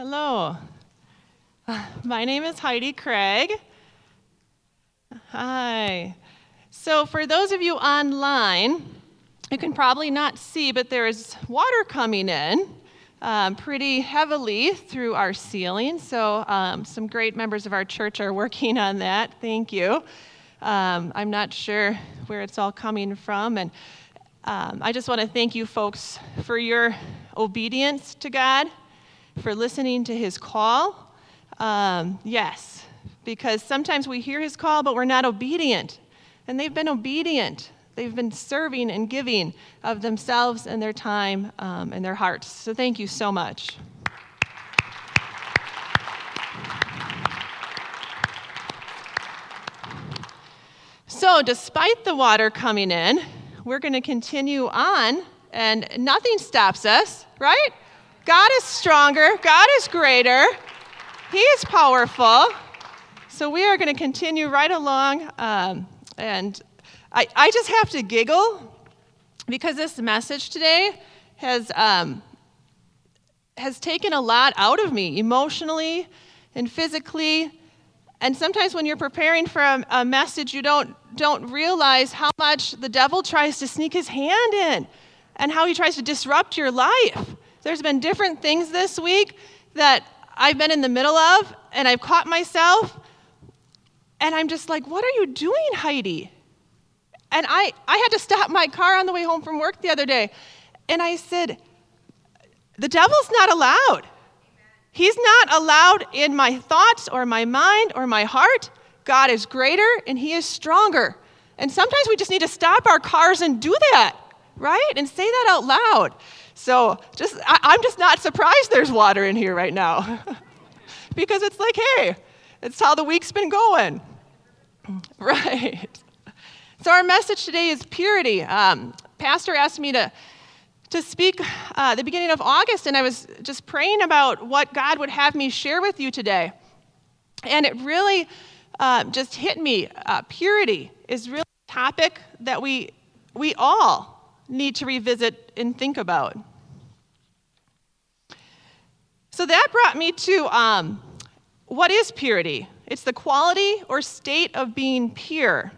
Hello. My name is Heidi Craig. Hi. So, for those of you online, you can probably not see, but there is water coming in um, pretty heavily through our ceiling. So, um, some great members of our church are working on that. Thank you. Um, I'm not sure where it's all coming from. And um, I just want to thank you folks for your obedience to God, for listening to his call. Um, yes, because sometimes we hear his call, but we're not obedient. And they've been obedient. They've been serving and giving of themselves and their time um, and their hearts. So thank you so much. So, despite the water coming in, we're going to continue on, and nothing stops us, right? God is stronger, God is greater, He is powerful. So, we are going to continue right along. Um, and I, I just have to giggle because this message today has, um, has taken a lot out of me emotionally and physically. And sometimes when you're preparing for a, a, message, you don't, don't realize how much the devil tries to sneak his hand in and how he tries to disrupt your life. There's been different things this week that I've been in the middle of, and I've caught myself and I'm just like, what are you doing, Heidi? And I, I had to stop my car on the way home from work the other day. And I said, the devil's not allowed. He's not allowed in my thoughts or my mind or my heart. God is greater and he is stronger. And sometimes we just need to stop our cars and do that, right? And say that out loud. So just I, am just not surprised there's water in here right now. because it's like, hey, it's how the week's been going. Right. So, our message today is purity. Um, Pastor asked me to, to speak uh, the beginning of August, and I was just praying about what God would have me share with you today. And it really uh, just hit me. Uh, purity is really a topic that we, we all need to revisit and think about. So, that brought me to um, what is purity? It's the quality or state of being pure.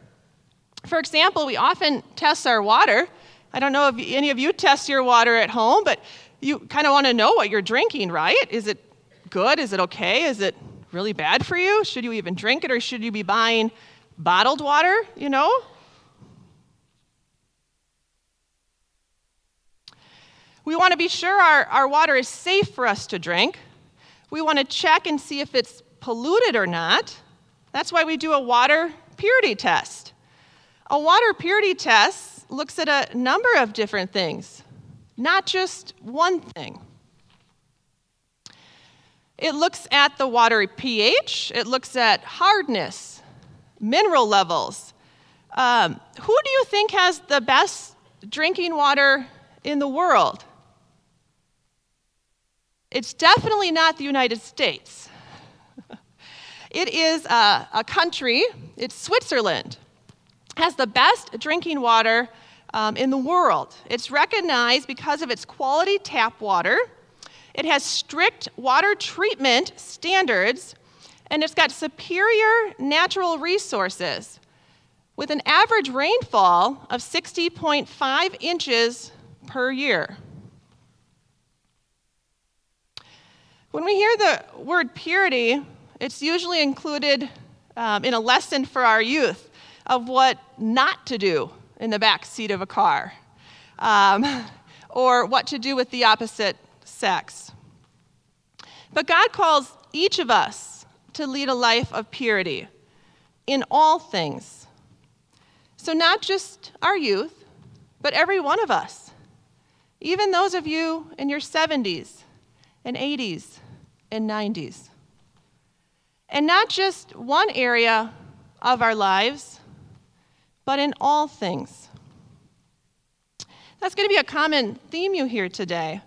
For example, we often test our water. I don't know if any of you test your water at home, but you kind of want to know what you're drinking, right? Is it good? Is it okay? Is it really bad for you? Should you even drink it or should you be buying bottled water, you know? We want to be sure our, our water is safe for us to drink. We want to check and see if it's polluted or not. That's why we do a water purity test. A water purity test looks at a number of different things, not just one thing. It looks at the water pH, it looks at hardness, mineral levels. Um, who do you think has the best drinking water in the world? It's definitely not the United States. It is a, a country, it's Switzerland, has the best drinking water um, in the world. It's recognized because of its quality tap water. It has strict water treatment standards, and it's got superior natural resources with an average rainfall of 60.5 inches per year. When we hear the word purity, it's usually included um, in a lesson for our youth of what not to do in the back seat of a car um, or what to do with the opposite sex. But God calls each of us to lead a life of purity in all things. So, not just our youth, but every one of us, even those of you in your 70s and 80s and 90s. And not just one area of our lives, but in all things. That's going to be a common theme you hear today.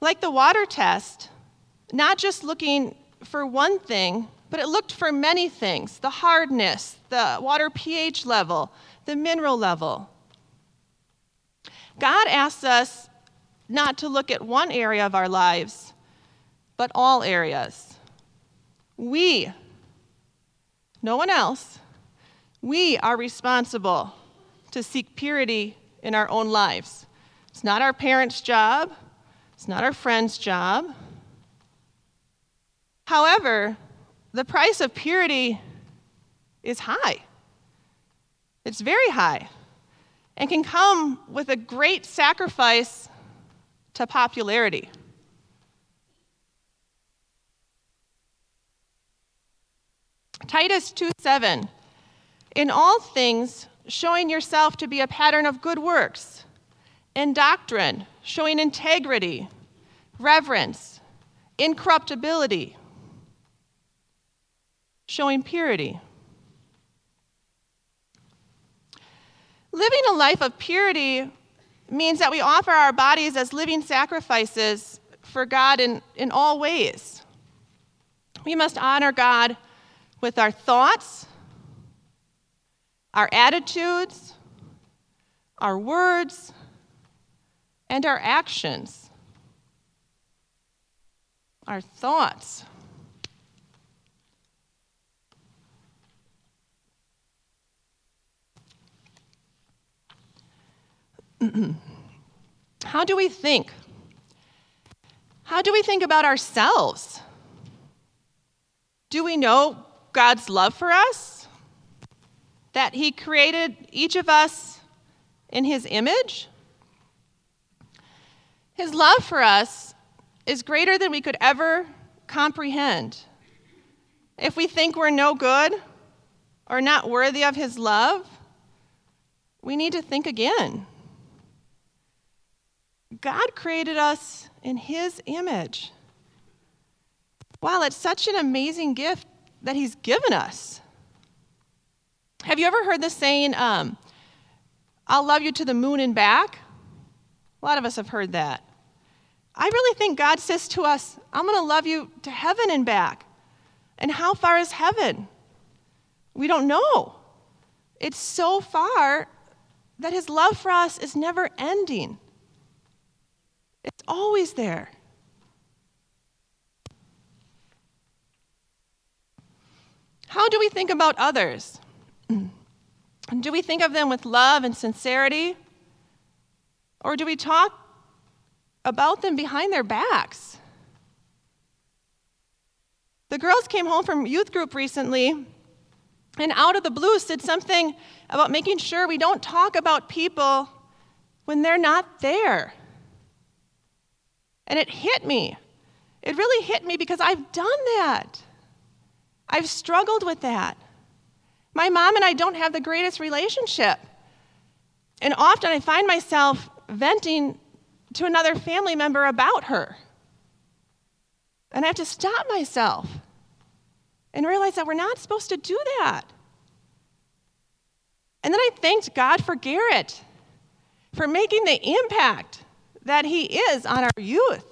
Like the water test, not just looking for one thing, but it looked for many things the hardness, the water pH level, the mineral level. God asks us not to look at one area of our lives, but all areas. We, no one else, we are responsible to seek purity in our own lives. It's not our parents' job, it's not our friend's job. However, the price of purity is high. It's very high and can come with a great sacrifice to popularity. Titus 2 7. In all things, showing yourself to be a pattern of good works, in doctrine, showing integrity, reverence, incorruptibility, showing purity. Living a life of purity means that we offer our bodies as living sacrifices for God in, in all ways. We must honor God with our thoughts, our attitudes, our words, and our actions. Our thoughts. Mm-hmm. How do we think? How do we think about ourselves? Do we know God's love for us? That He created each of us in His image? His love for us is greater than we could ever comprehend. If we think we're no good or not worthy of His love, we need to think again. God created us in His image. Wow, it's such an amazing gift that He's given us. Have you ever heard the saying, um, I'll love you to the moon and back? A lot of us have heard that. I really think God says to us, I'm going to love you to heaven and back. And how far is heaven? We don't know. It's so far that His love for us is never ending. It's always there. How do we think about others? do we think of them with love and sincerity? Or do we talk about them behind their backs? The girls came home from youth group recently and out of the blue said something about making sure we don't talk about people when they're not there. And it hit me. It really hit me because I've done that. I've struggled with that. My mom and I don't have the greatest relationship. And often I find myself venting to another family member about her. And I have to stop myself and realize that we're not supposed to do that. And then I thanked God for Garrett, for making the impact that He is on our youth.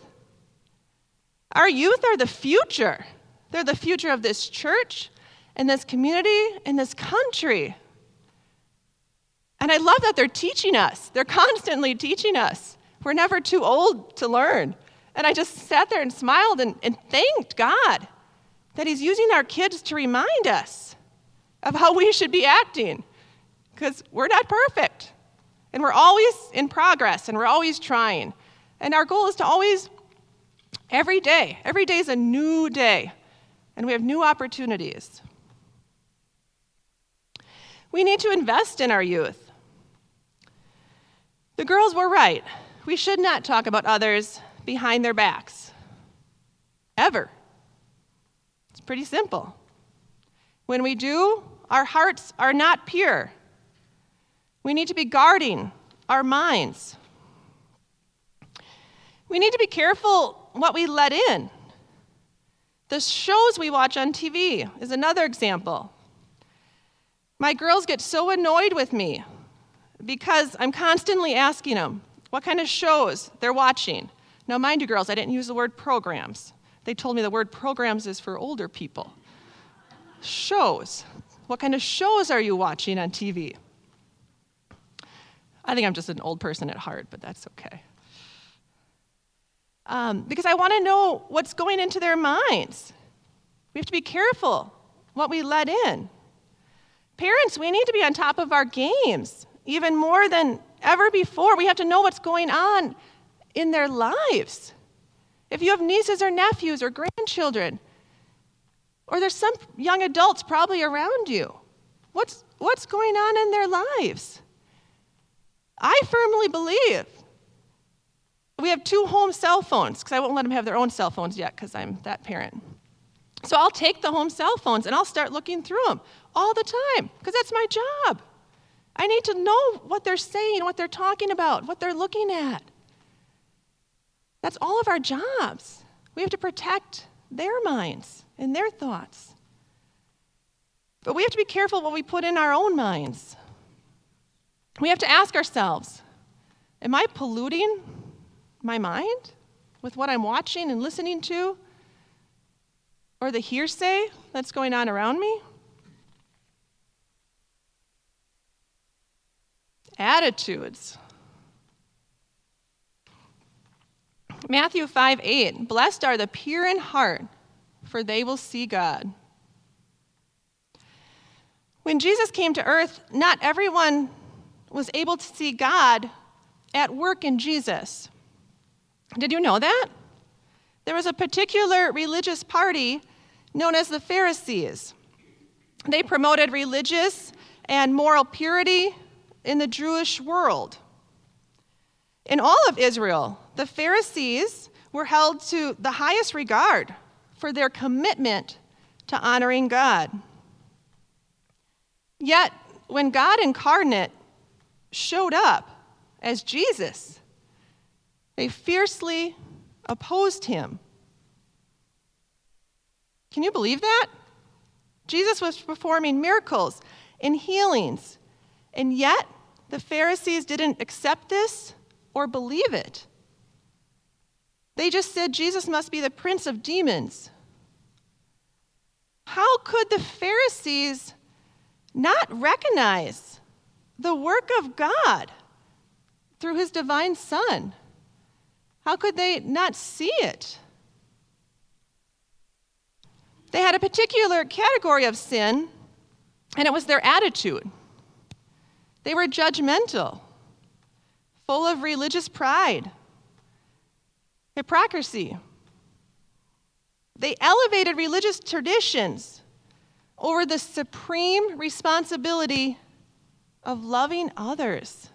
Our youth are the future. They're the future of this church and this community and this country. And I love that they're teaching us. They're constantly teaching us. We're never too old to learn. And I just sat there and smiled and, and thanked God that He's using our kids to remind us of how we should be acting. Because we're not perfect. And we're always in progress and we're always trying. And our goal is to always, every day, every day is a new day. And we have new opportunities. We need to invest in our youth. The girls were right. We should not talk about others behind their backs. Ever. It's pretty simple. When we do, our hearts are not pure. We need to be guarding our minds. We need to be careful what we let in. The shows we watch on TV is another example. My girls get so annoyed with me because I'm constantly asking them what kind of shows they're watching. Now, mind you, girls, I didn't use the word programs. They told me the word programs is for older people. Shows. What kind of shows are you watching on TV? I think I'm just an old person at heart, but that's okay. um, because I want to know what's going into their minds. We have to be careful what we let in. Parents, we need to be on top of our games even more than ever before. We have to know what's going on in their lives. If you have nieces or nephews or grandchildren, or there's some young adults probably around you, what's, what's going on in their lives? I firmly believe we have two home cell phones because I won't let them have their own cell phones yet because I'm that parent. So I'll take the home cell phones and I'll start looking through them all the time because that's my job. I need to know what they're saying, what they're talking about, what they're looking at. That's all of our jobs. We have to protect their minds and their thoughts. But we have to be careful what we put in our own minds. We have to ask ourselves Am I polluting my mind with what I'm watching and listening to? Or the hearsay that's going on around me? Attitudes. Matthew 5 8. Blessed are the pure in heart, for they will see God. When Jesus came to earth, not everyone was able to see God at work in Jesus. Did you know that? There was a particular religious party known as the Pharisees. They promoted religious and moral purity in the Jewish world. In all of Israel, the Pharisees were held to the highest regard for their commitment to honoring God. Yet, when God incarnate showed up as Jesus, they fiercely opposed him. Can you believe that? Jesus was performing miracles and healings, and yet the Pharisees didn't accept this or believe it. They just said Jesus must be the prince of demons. How could the Pharisees not recognize the work of God through his divine Son? How could they not see it? They had a particular category of sin, and it was their attitude. They were judgmental, full of religious pride, hypocrisy. They elevated religious traditions over the supreme responsibility of loving others.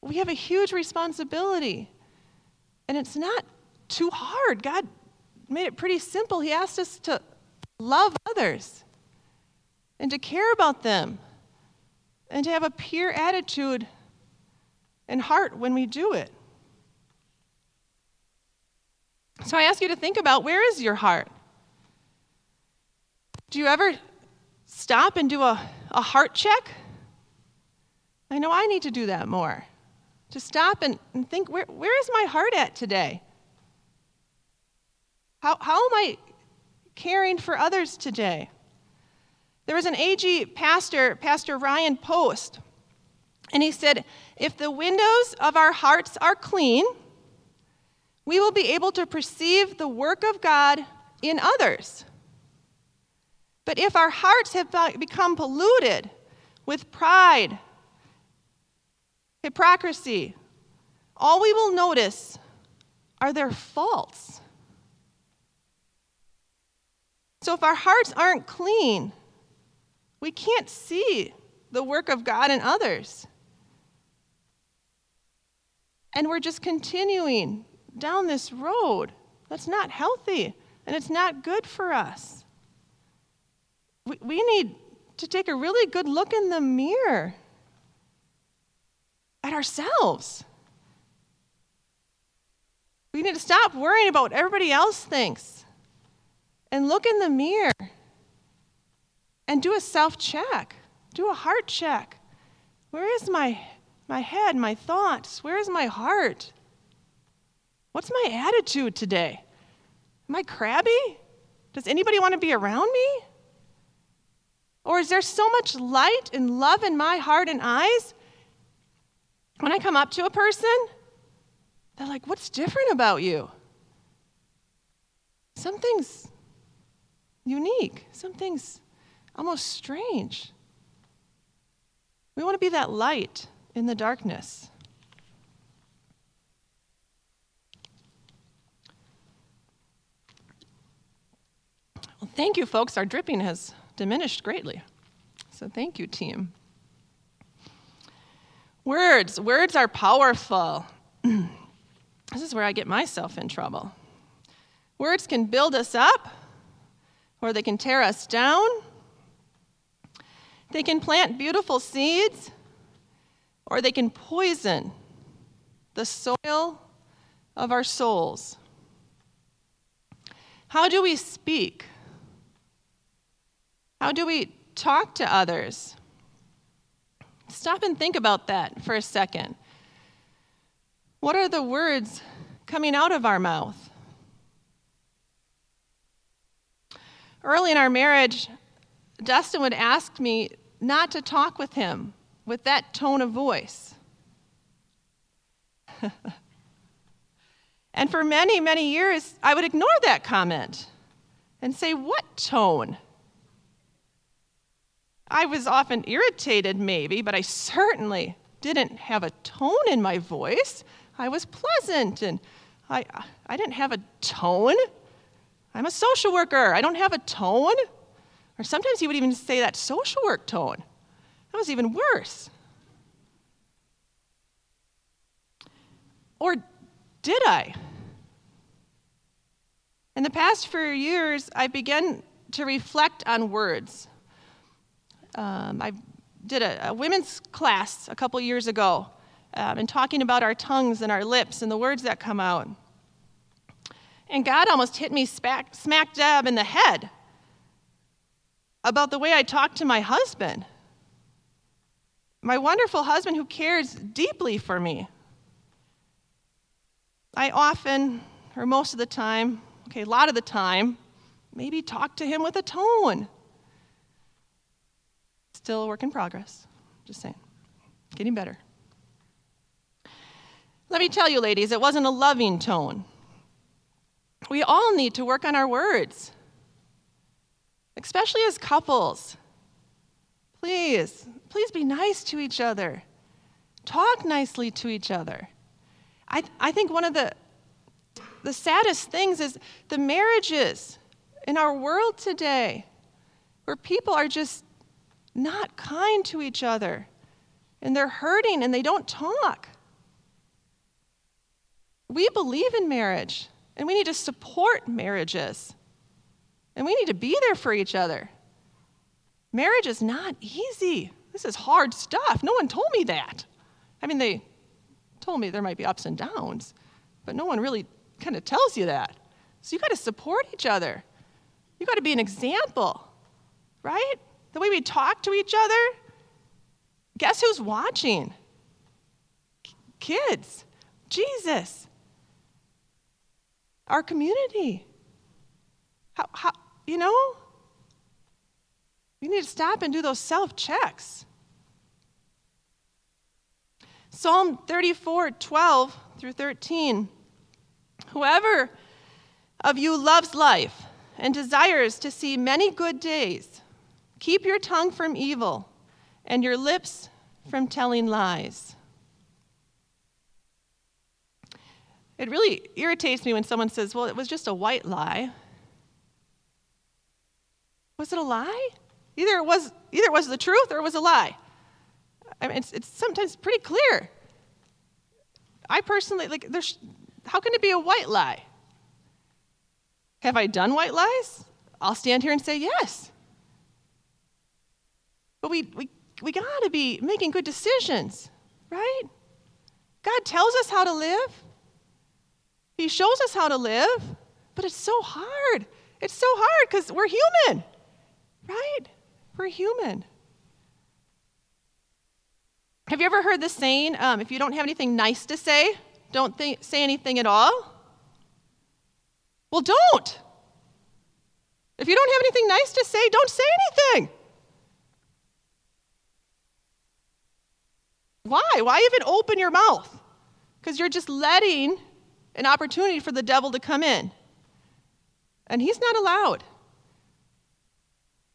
We have a huge responsibility, and it's not too hard. God made it pretty simple. He asked us to love others and to care about them and to have a pure attitude and heart when we do it. So I ask you to think about where is your heart? Do you ever stop and do a, a heart check? I know I need to do that more. To stop and, and think, where, where is my heart at today? How, how am I caring for others today? There was an AG pastor, Pastor Ryan Post, and he said, If the windows of our hearts are clean, we will be able to perceive the work of God in others. But if our hearts have become polluted with pride, hypocrisy, all we will notice are their faults. So if our hearts aren't clean, we can't see the work of God in others. And we're just continuing down this road that's not healthy and it's not good for us. We, we need to take a really good look in the mirror at ourselves. We need to stop worrying about what everybody else thinks and look in the mirror and do a self check, do a heart check. Where is my, my head, my thoughts? Where is my heart? What's my attitude today? Am I crabby? Does anybody want to be around me? Or is there so much light and love in my heart and eyes? When I come up to a person They're like, What's different about you? Something's unique, something's almost strange. We want to be that light in the darkness. Well, thank you, folks. Our dripping has diminished greatly. So thank you, team. Words. Words are powerful. this is where I get myself in trouble. Words can build us up, or they can tear us down. They can plant beautiful seeds, or they can poison the soil of our souls. How do we speak? How do we talk to others? Stop and think about that for a second. What are the words coming out of our mouth? Early in our marriage, Dustin would ask me not to talk with him with that tone of voice. and for many, many years, I would ignore that comment and say, What tone? I was often irritated, maybe, but I certainly didn't have a tone in my voice. I was pleasant and I, I didn't have a tone. I'm a social worker. I don't have a tone. Or sometimes he would even say that social work tone. That was even worse. Or did I? In the past few years, I began to reflect on words um, I did a, a, women's class a couple years ago um, and talking about our tongues and our lips and the words that come out. And God almost hit me smack, smack dab in the head about the way I talk to my husband. My wonderful husband who cares deeply for me. I often, or most of the time, okay, a lot of the time, maybe talk to him with a tone Still a work in progress. Just saying. Getting better. Let me tell you, ladies, it wasn't a loving tone. We all need to work on our words, especially as couples. Please, please be nice to each other. Talk nicely to each other. I, I think one of the, the saddest things is the marriages in our world today where people are just not kind to each other. And they're hurting and they don't talk. We believe in marriage and we need to support marriages. And we need to be there for each other. Marriage is not easy. This is hard stuff. No one told me that. I mean, they told me there might be ups and downs, but no one really kind of tells you that. So you got to support each other. You got to be an example, right? The way we talk to each other, guess who's watching? Kids, Jesus, our community. How, how, you know, we need to stop and do those self checks. Psalm 34, 12 through 13. Whoever of you loves life and desires to see many good days, Keep your tongue from evil and your lips from telling lies. It really irritates me when someone says, Well, it was just a white lie. Was it a lie? Either it was, either it was the truth or it was a lie. I mean, it's, it's sometimes pretty clear. I personally, like, there's, how can it be a white lie? Have I done white lies? I'll stand here and say yes. But we, we, we got to be making good decisions, right? God tells us how to live, He shows us how to live, but it's so hard. It's so hard because we're human, right? We're human. Have you ever heard the saying, um, if you don't have anything nice to say, don't think, say anything at all? Well, don't. If you don't have anything nice to say, don't say anything. Why? Why even open your mouth? because you're just letting an opportunity for the devil to come in. And he's not allowed.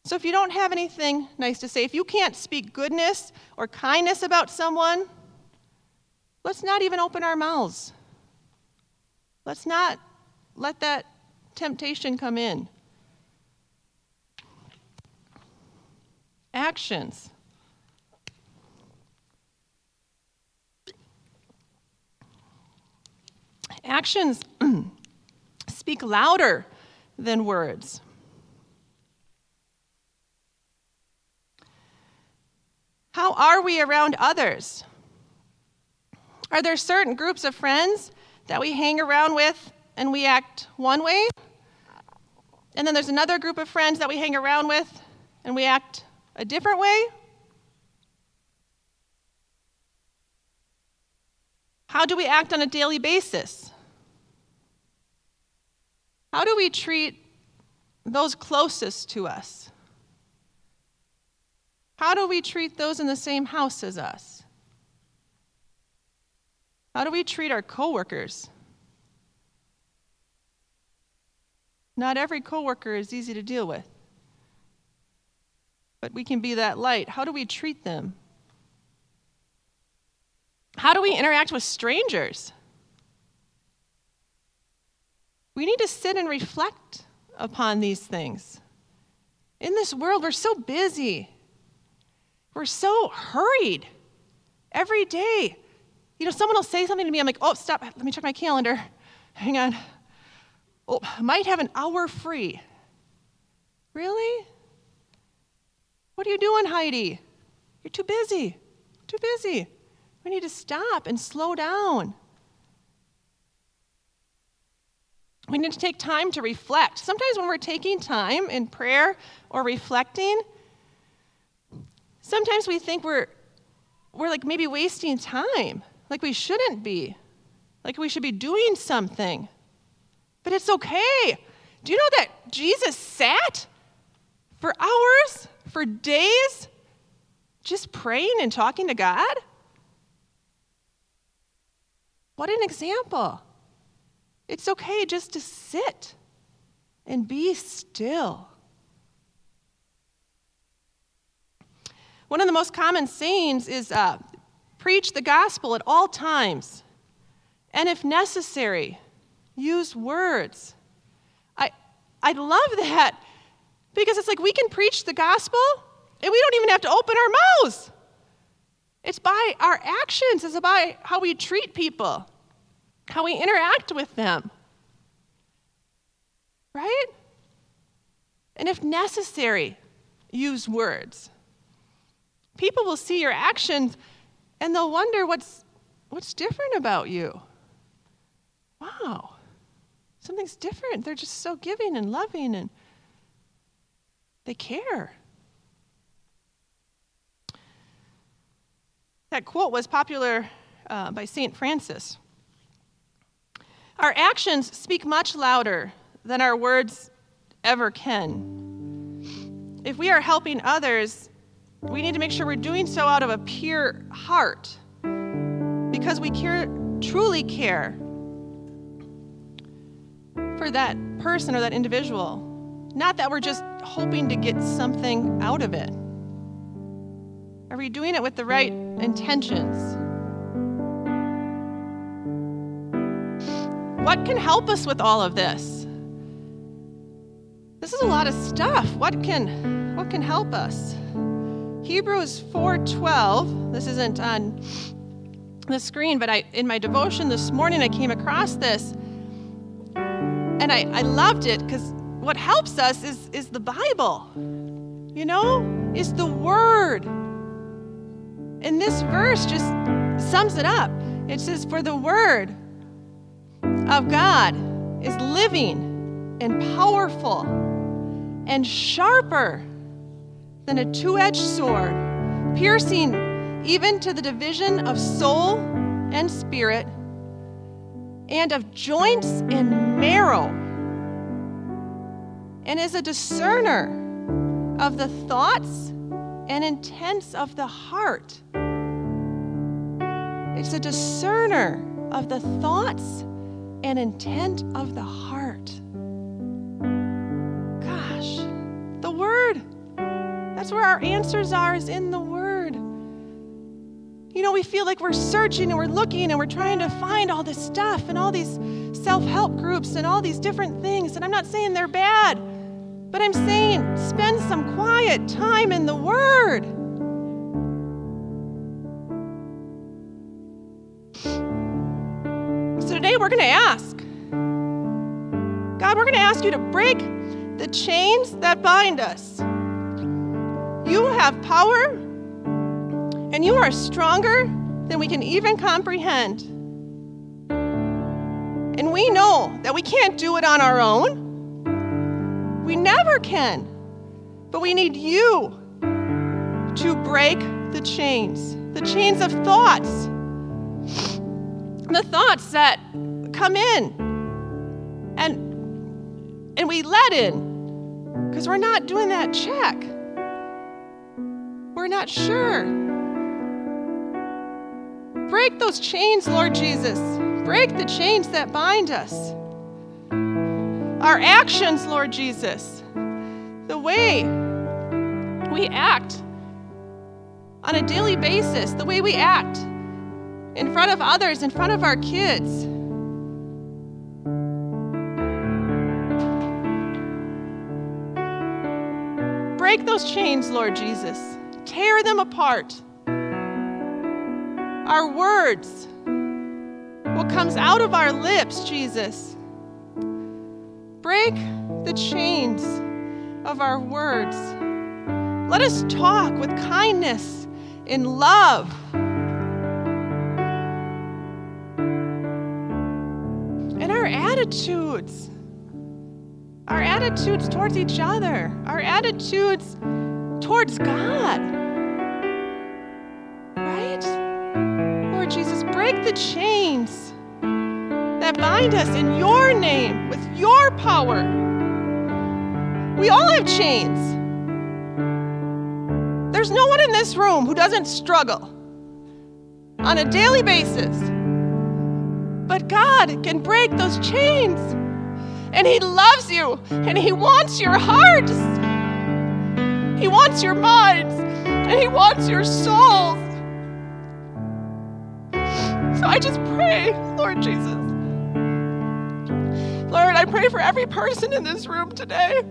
So if you don't have anything nice to say, if you can't speak goodness or kindness about someone, let's not even open our mouths. Let's not let that temptation come in. Actions. Actions speak louder than words. How are we around others? Are there certain groups of friends that we hang around with and we act one way? And then there's another group of friends that we hang around with and we act a different way? How do we act on a daily basis? How do we treat those closest to us? How do we treat those in the same house as us? How do we treat our coworkers? Not every coworker is easy to deal with. But we can be that light. How do we treat them? How do we interact with strangers? We need to sit and reflect upon these things. In this world, we're so busy. We're so hurried every day. You know, someone will say something to me. I'm like, oh, stop. Let me check my calendar. Hang on. Oh, I might have an hour free. Really? What are you doing, Heidi? You're too busy. Too busy. We need to stop and slow down. We need to take time to reflect. Sometimes when we're taking time in prayer or reflecting, sometimes we think we're, we're like maybe wasting time, like we shouldn't be, like we should be doing something. But it's okay. Do you know that Jesus sat for hours, for days, just praying and talking to God? What an example. It's okay just to sit and be still. One of the most common sayings is uh, preach the gospel at all times, and if necessary, use words. I, I love that because it's like we can preach the gospel and we don't even have to open our mouths. It's by our actions, it's by how we treat people how we interact with them. Right? And if necessary, use words. People will see your actions and they'll wonder what's, what's different about you. Wow, something's different. They're just so giving and loving and they care. That quote was popular uh, by St. Francis. Our actions speak much louder than our words ever can. If we are helping others, we need to make sure we're doing so out of a pure heart because we care, truly care for that person or that individual. Not that we're just hoping to get something out of it. Are we doing it with the right intentions? What can help us with all of this? This is a lot of stuff. What can what can help us? Hebrews 4:12. This isn't on the screen, but I in my devotion this morning I came across this and I, I loved it because what helps us is, is the Bible. You know, is the word. And this verse just sums it up. It says, For the word of God is living and powerful and sharper than a two edged sword, piercing even to the division of soul and spirit, and of joints and marrow, and is a discerner of the thoughts and intents of the heart. It's a discerner of the thoughts and intent of the heart. Gosh, the Word. That's where our answers are, is in the Word. You know, we feel like we're searching and we're looking and we're trying to find all this stuff and all these self help groups and all these different things. And I'm not saying they're bad, but I'm saying spend some quiet time in the Word. Today we're going to ask God, we're going to ask you to break the chains that bind us. You have power, and you are stronger than we can even comprehend. And we know that we can't do it on our own. We never can. But we need you to break the chains, the chains of thoughts, the thoughts that come in and and we let in because we're not doing that check. We're not sure. Break those chains, Lord Jesus. Break the chains that bind us. Our actions, Lord Jesus. The way we act on a daily basis, the way we act in front of others, in front of our kids. Break those chains, Lord Jesus. Tear them apart. Our words, what comes out of our lips, Jesus. Break the chains of our words. Let us talk with kindness, in love. Attitudes our attitudes towards each other, our attitudes towards God. Right? Lord Jesus, break the chains that bind us in your name with your power. We all have chains. There's no one in this room who doesn't struggle on a daily basis. God can break those chains. And He loves you, and He wants your hearts. He wants your minds, and He wants your souls. So I just pray, Lord Jesus. Lord, I pray for every person in this room today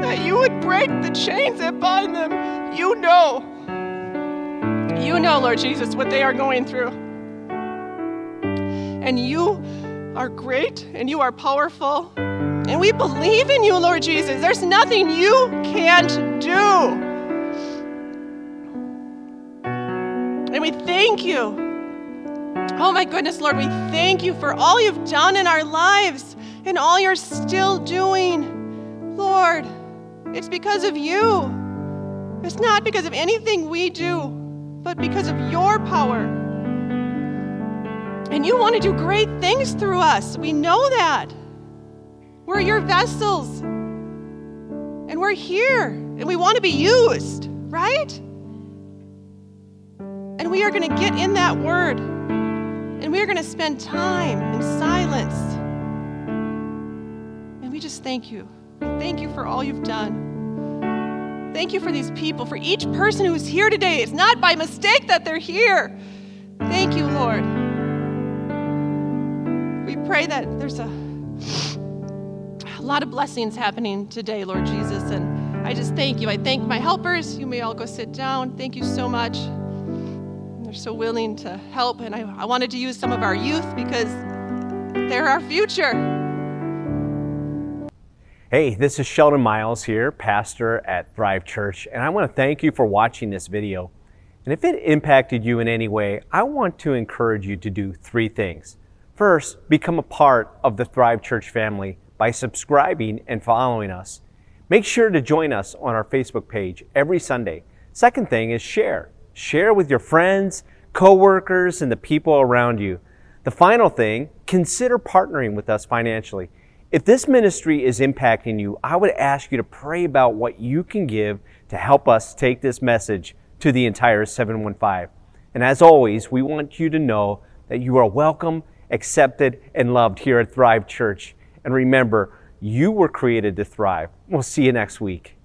that you would break the chains that bind them. You know. You know, Lord Jesus, what they are going through and you are great and you are powerful. And we believe in you, Lord Jesus. There's nothing you can't do. And we thank you. Oh my goodness, Lord, we thank you for all you've done in our lives and all you're still doing. Lord, it's because of you. It's not because of anything we do, but because of your power. And you want to do great things through us. We know that. We're your vessels. And we're here. And we want to be used, right? And we are going to get in that word. And we are going to spend time in silence. And we just thank you. We thank you for all you've done. Thank you for these people, for each person who is here today. It's not by mistake that they're here. Thank you, Lord we pray that there's a, a lot of blessings happening today, Lord Jesus. And I just thank you. I thank my helpers. You may all go sit down. Thank you so much. They're so willing to help. And I, I wanted to use some of our youth because they're our future. Hey, this is Sheldon Miles here, pastor at Thrive Church, and I want to thank you for watching this video. And if it impacted you in any way, I want to encourage you to do three things. First, become a part of the Thrive Church family by subscribing and following us. Make sure to join us on our Facebook page every Sunday. Second thing is share. Share with your friends, coworkers, and the people around you. The final thing, consider partnering with us financially. If this ministry is impacting you, I would ask you to pray about what you can give to help us take this message to the entire 715. And as always, we want you to know that you are welcome, accepted, and loved here at Thrive Church. And remember, you were created to thrive. We'll see you next week.